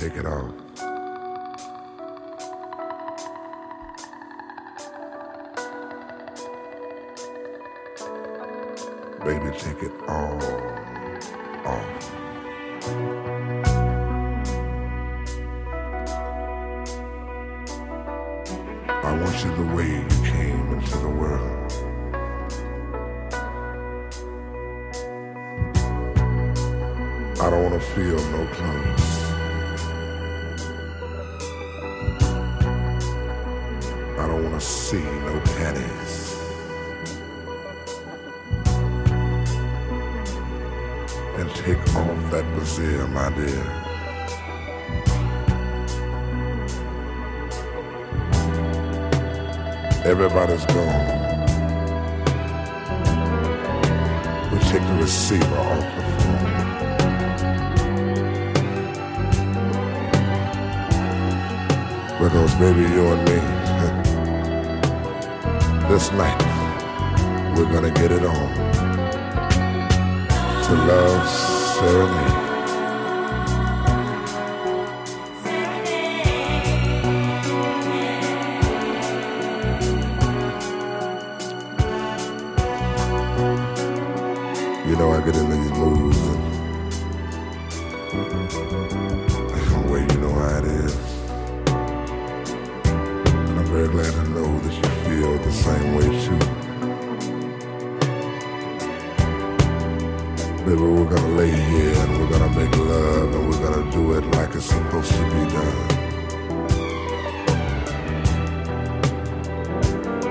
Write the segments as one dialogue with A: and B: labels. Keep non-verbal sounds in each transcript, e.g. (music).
A: take it off. Baby, take it all off. I want you the way you came into the world. I don't want to feel no clothes. See no pennies. And take off that brassiere, my dear. Everybody's gone. We take the receiver off the phone. Because baby, you and me, this night, we're gonna get it on. To love serenade.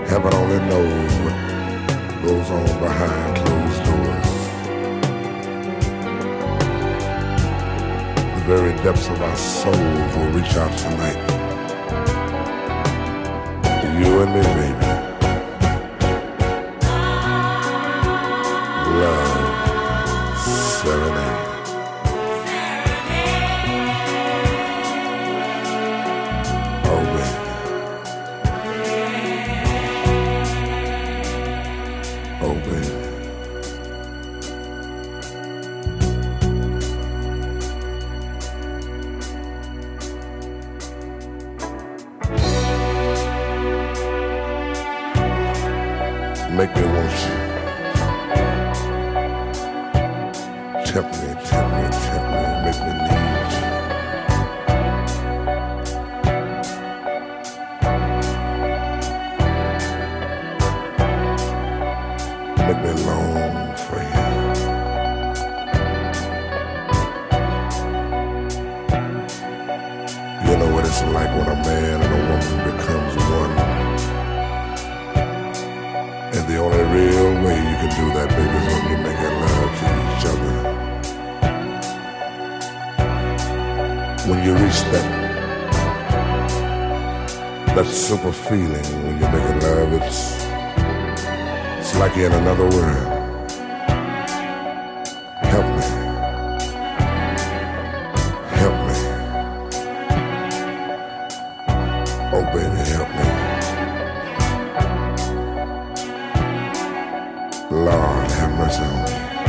A: Heaven only knows what goes on behind closed doors. The very depths of our souls will reach out tonight. You and me, baby. Feeling when you're making love, it's it's like you're in another world. Help me. Help me. Oh baby, help me. Lord have mercy on me.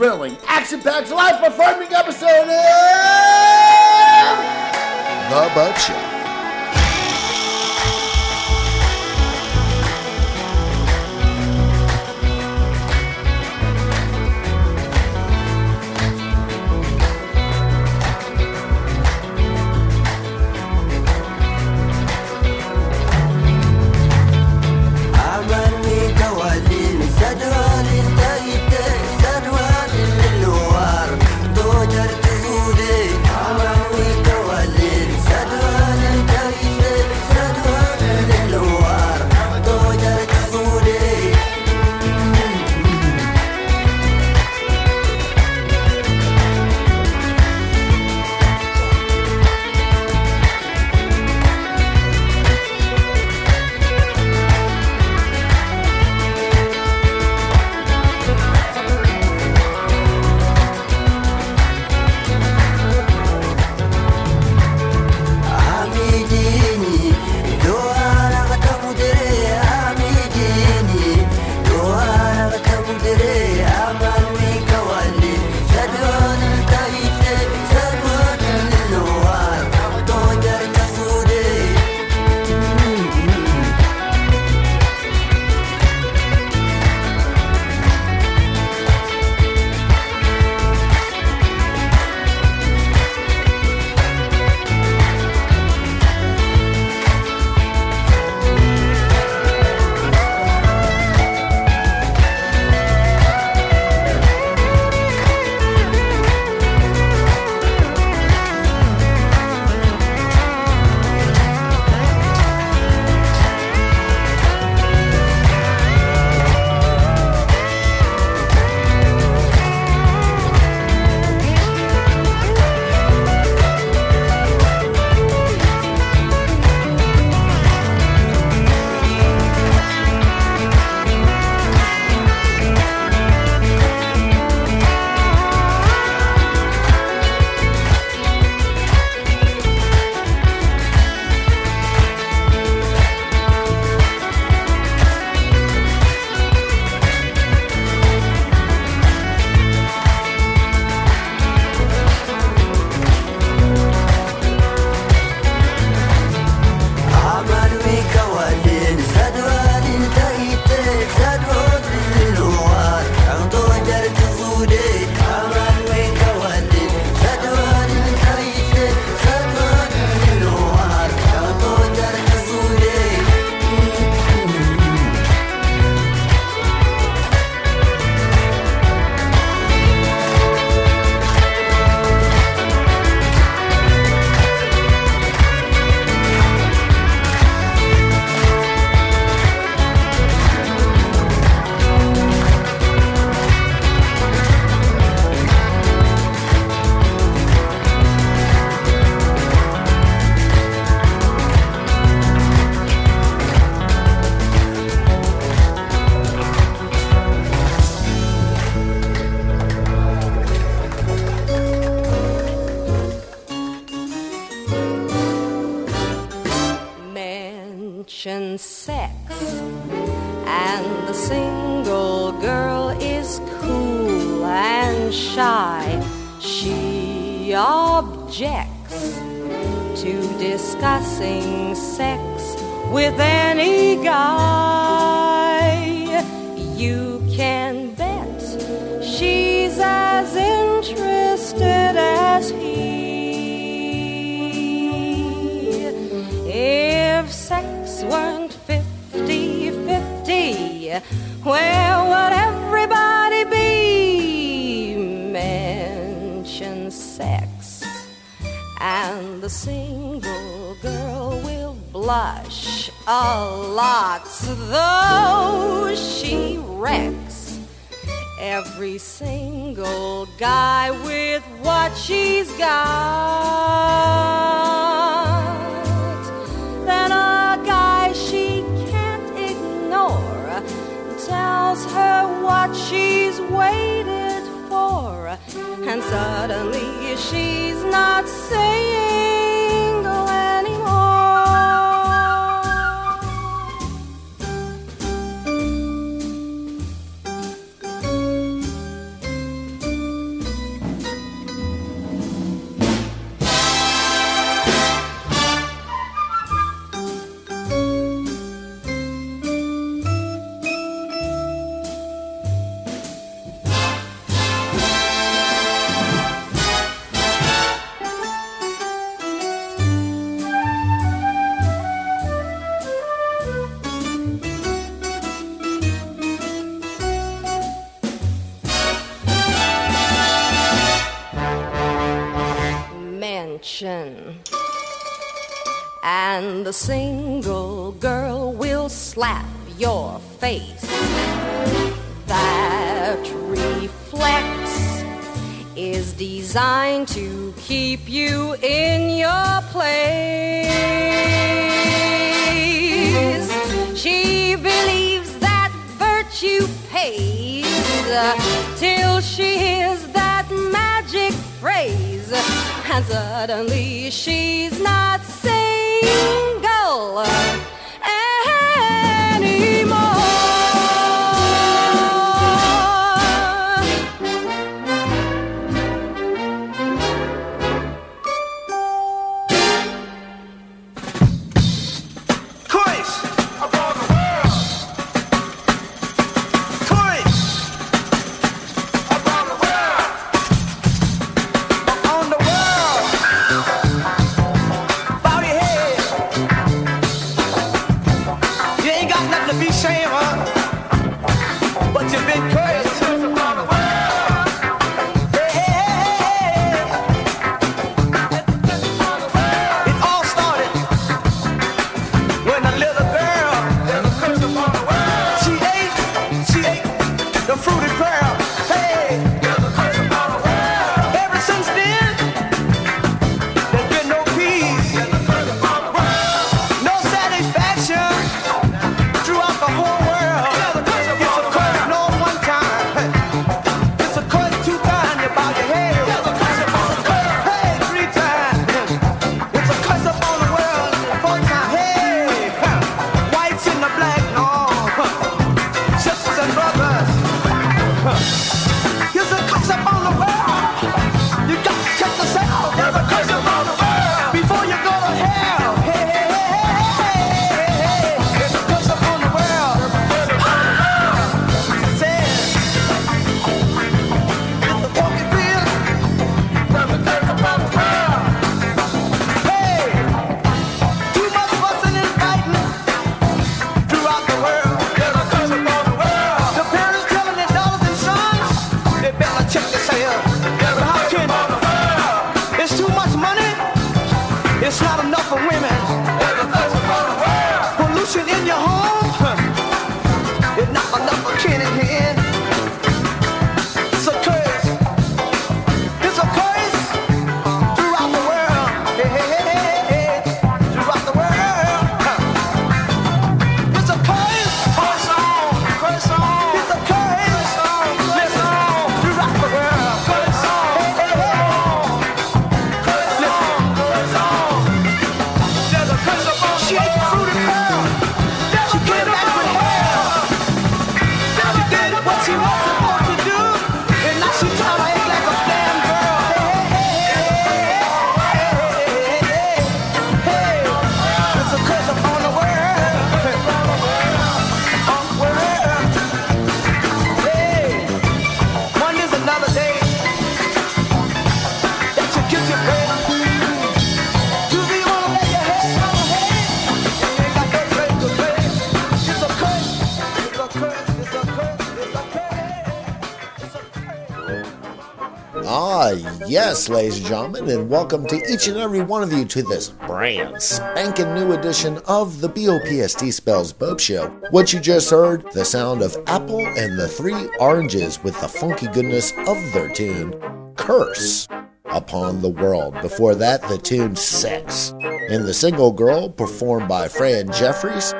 B: thrilling, action packed, life performing episode of The Butcher. Show.
C: single girl will slap your face. That reflex is designed to keep you in your place. She believes that virtue pays till she hears that magic phrase, and suddenly she's not
D: Yes, ladies and gentlemen, and welcome to each and every one of you to this brand spanking new edition of the BOPST Spells Bob Show. What you just heard, the sound of Apple and the Three Oranges with the funky goodness of their tune, Curse Upon the World. Before that, the tune Sex. And the single Girl, performed by Fran Jeffries.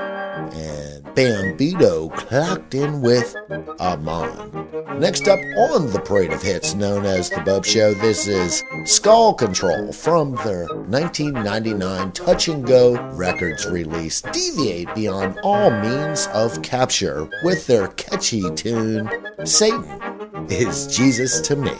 D: Bombino clocked in with Amon. Next up on the parade of hits known as The Bub Show, this is Skull Kontrol from their 1999 Touch and Go Records release, Deviate Beyond All Means of Capture with their catchy tune, Satan is Jesus to Me.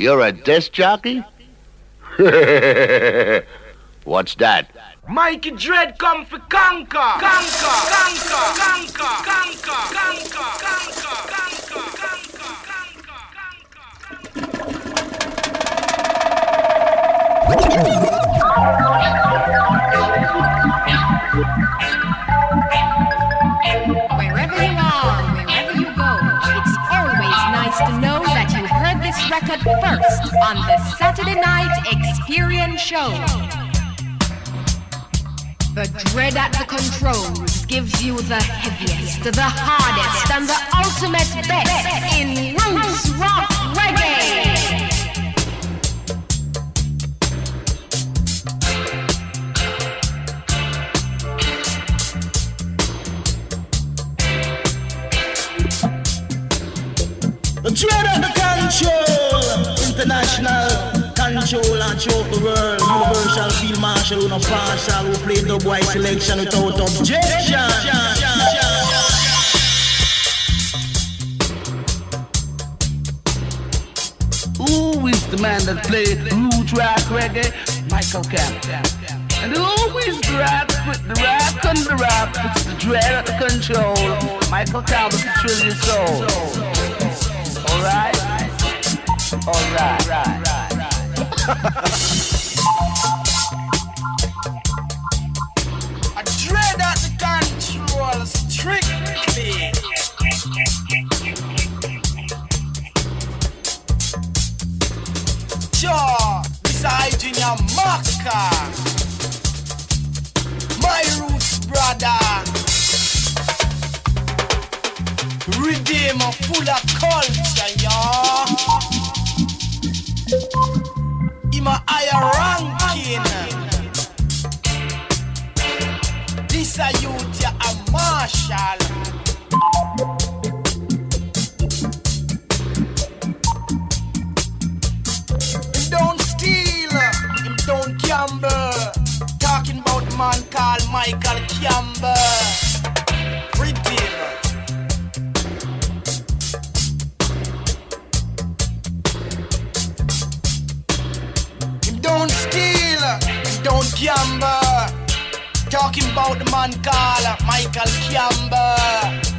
E: You're a
F: disc jockey? (laughs) What's that?
C: Mikey Dread come for conquer. Conquer. Conquer. Conquer. Conquer. Conquer. Conquer.
G: Wherever record first on the Saturday Night Experience Show. The Dread at the Controls gives you the heaviest, the hardest, and the ultimate best in roots
H: marshal, no partial, who play the boy selection without objection.
I: Who is the man that play root rock reggae? Michael Camp. And who is the rap with the rap and the rap? It's the dread at the control. Michael Camp with the trillion soul. Alright? Alright. (laughs)
C: Redeemer full of culture, y'all. In my higher ranking. This a youth, a marshal. Him. Talking about the man called Michael Campbell.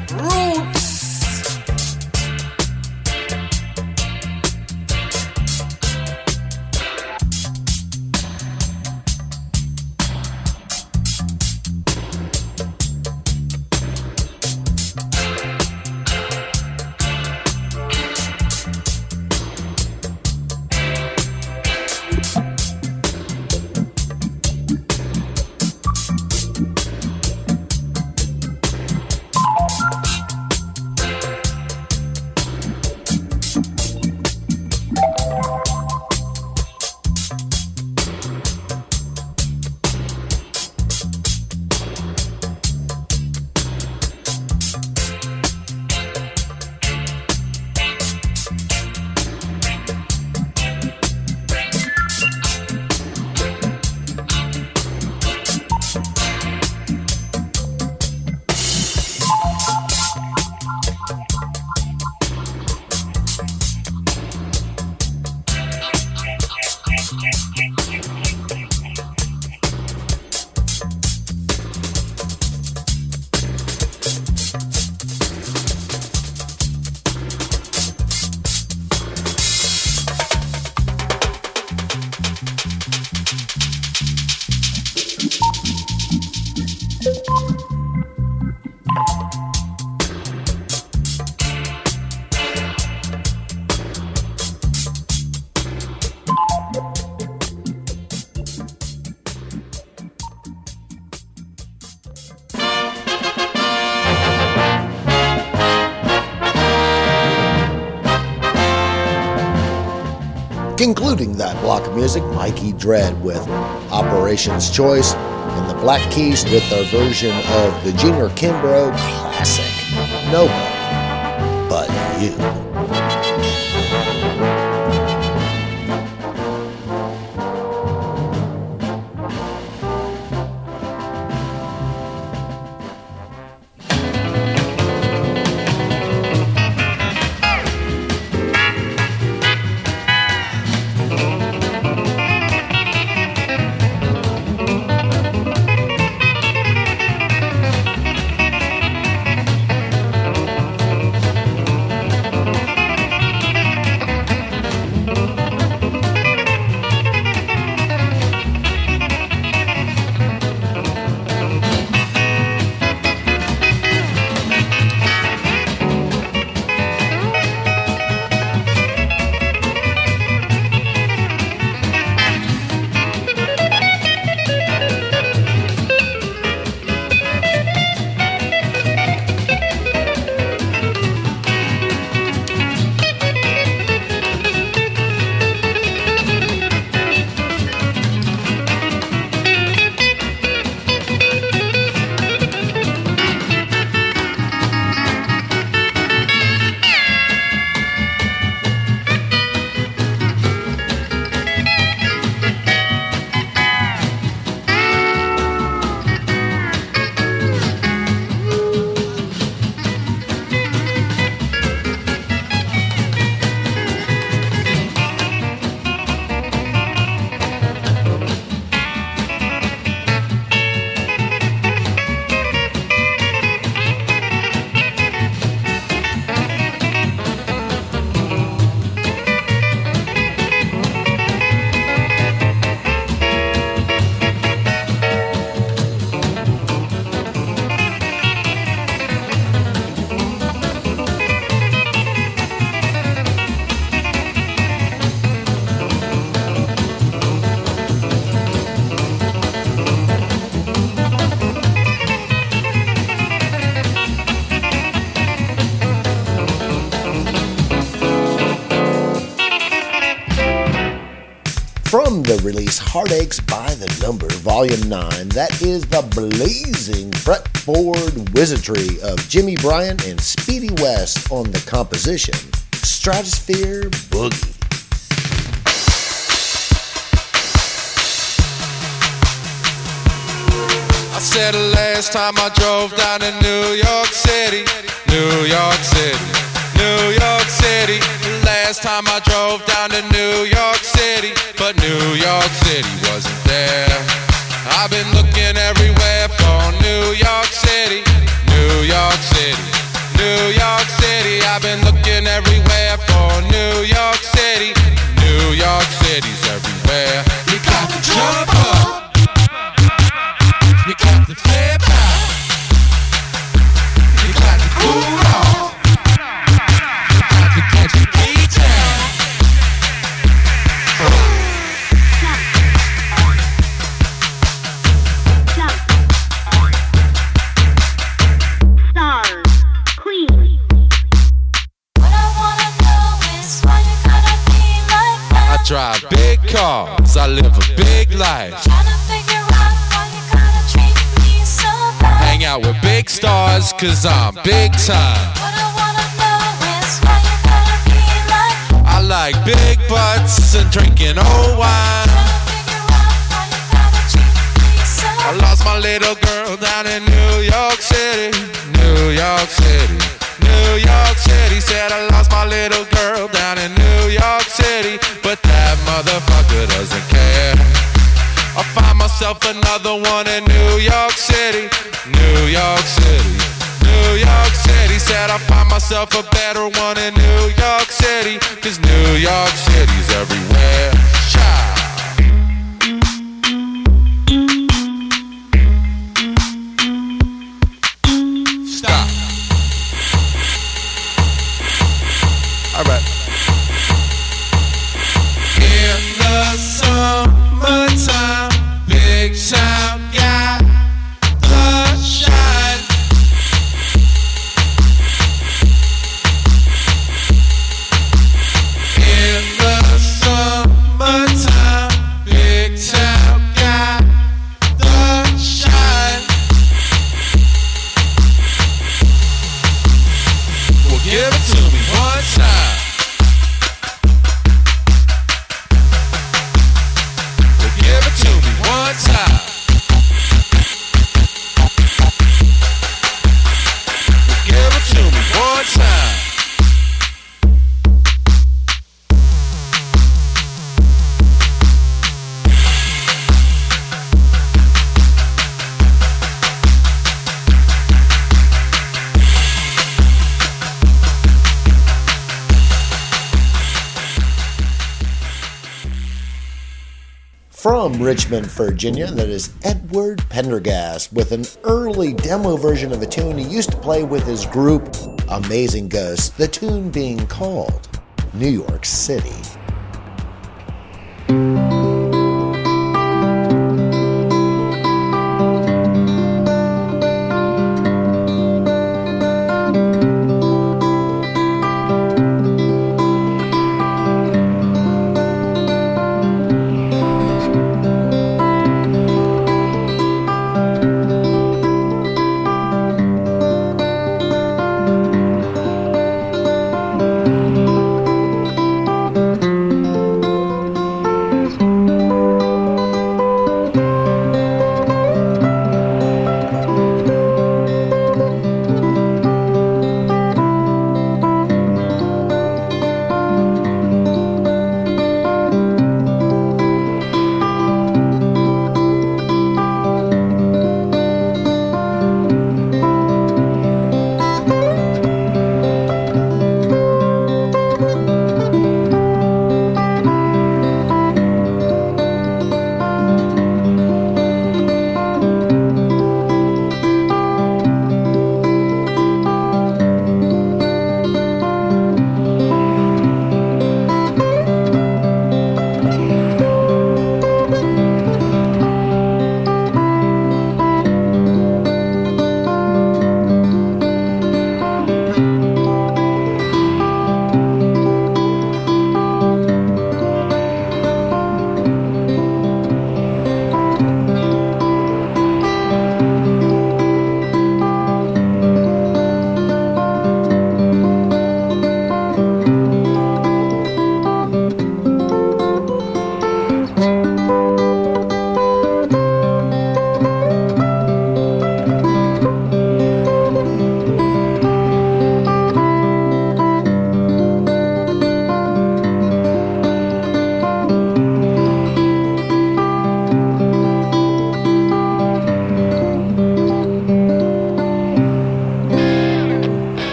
J: Concluding that block of music, Mikey Dread with Operations Choice, and the Black Keys with their version of the Junior Kimbrough classic, Nobody But You. Heartaches by the Number, Volume 9. That is the blazing fretboard wizardry of Jimmy Bryant and Speedy West on the composition Stratosphere Boogie.
K: I said the last time I drove down to New York City, New York City, New York City. The last time I drove down to New York but New York City wasn't there. I've been looking everywhere cause I'm big time. I like big butts and drinking old wine. I lost my little girl down in New York City, New York City, New York City. Said I lost my little girl down in New York City, but that motherfucker doesn't care. I find myself another one in myself a better one in
J: Richmond, Virginia, that is Edward Prendergast with an early demo version of a tune he used to play with his group Amazing Ghosts, the tune being called New York City.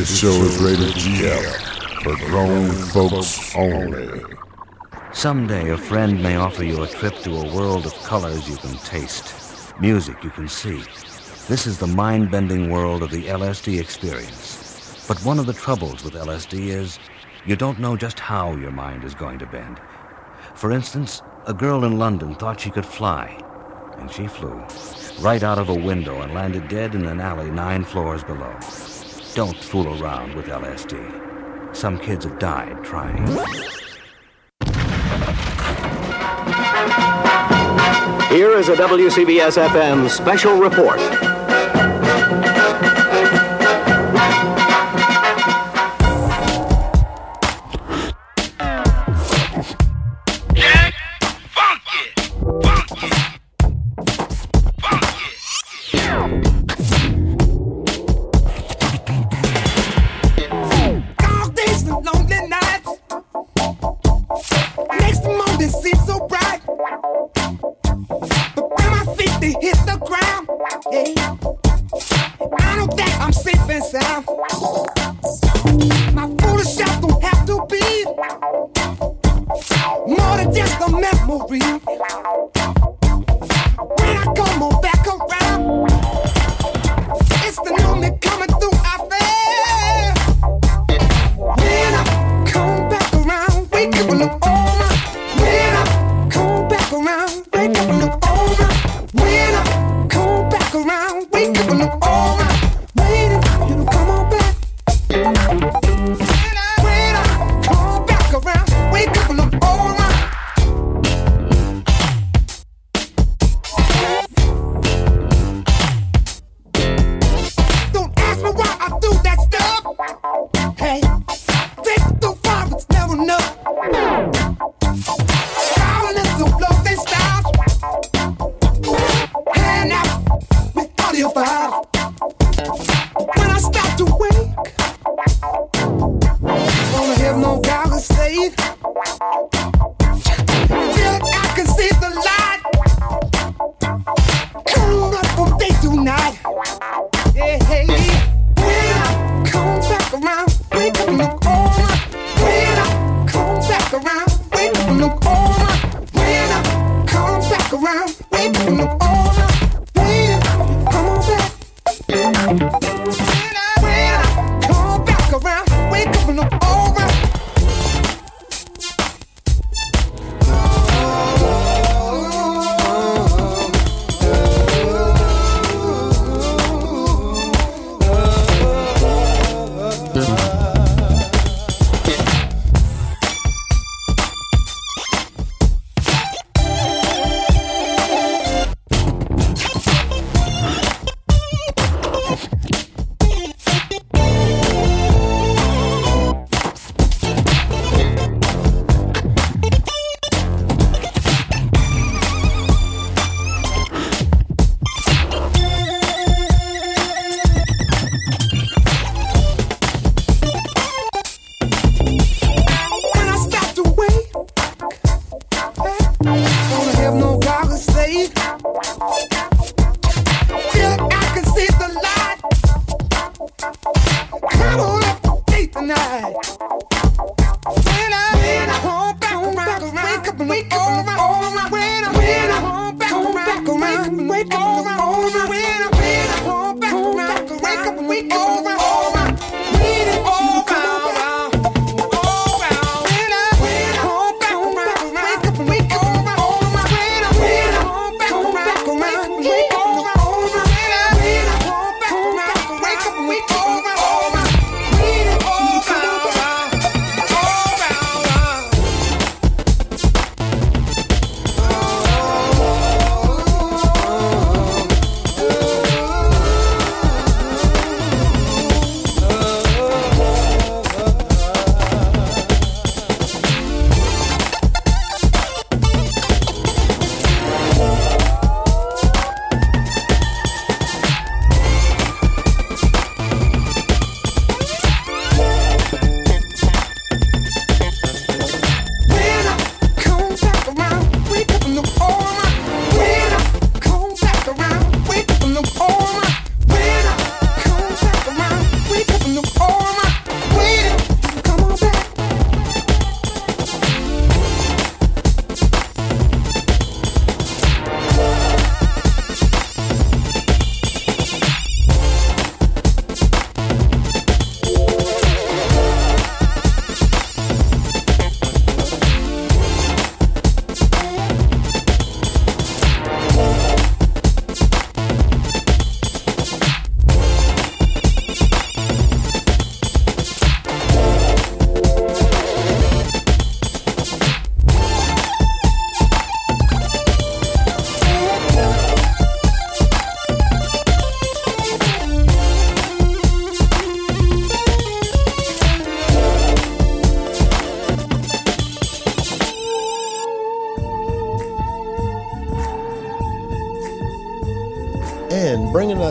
B: This
A: show is rated GF for grown folks only.
L: Someday a friend may offer you a trip to a world of colors you can taste, music you can see. This is the mind bending world of the LSD experience. But one of the troubles with LSD is you don't know just how your mind is going to bend. For instance, a girl in London thought she could fly, and she flew right out of a window and landed dead in an alley nine floors below. Don't fool around with LSD. Some kids have died trying.
M: Here is a WCBS FM special report.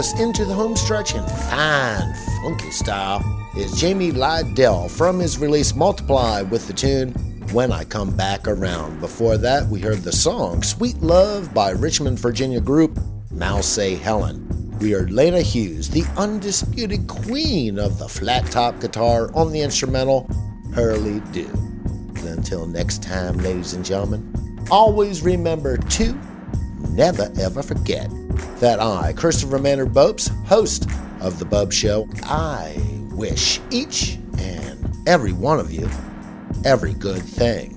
C: Us into the home stretch in fine, funky style is Jamie Lidell from his release Multiply with the tune When I Come Back Around. Before that, we heard the song Sweet Love by Richmond, Virginia group Mao Tse Helen. We heard Lena Hughes, the undisputed queen of the flat top guitar on the instrumental Hurley Do. Until next time, ladies and gentlemen, always remember to never ever forget that I, Christopher Maynard Bopst, host of The Bopst Show, I wish each and every one of you every good thing.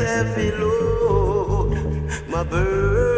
N: Heavy load.
C: My burden.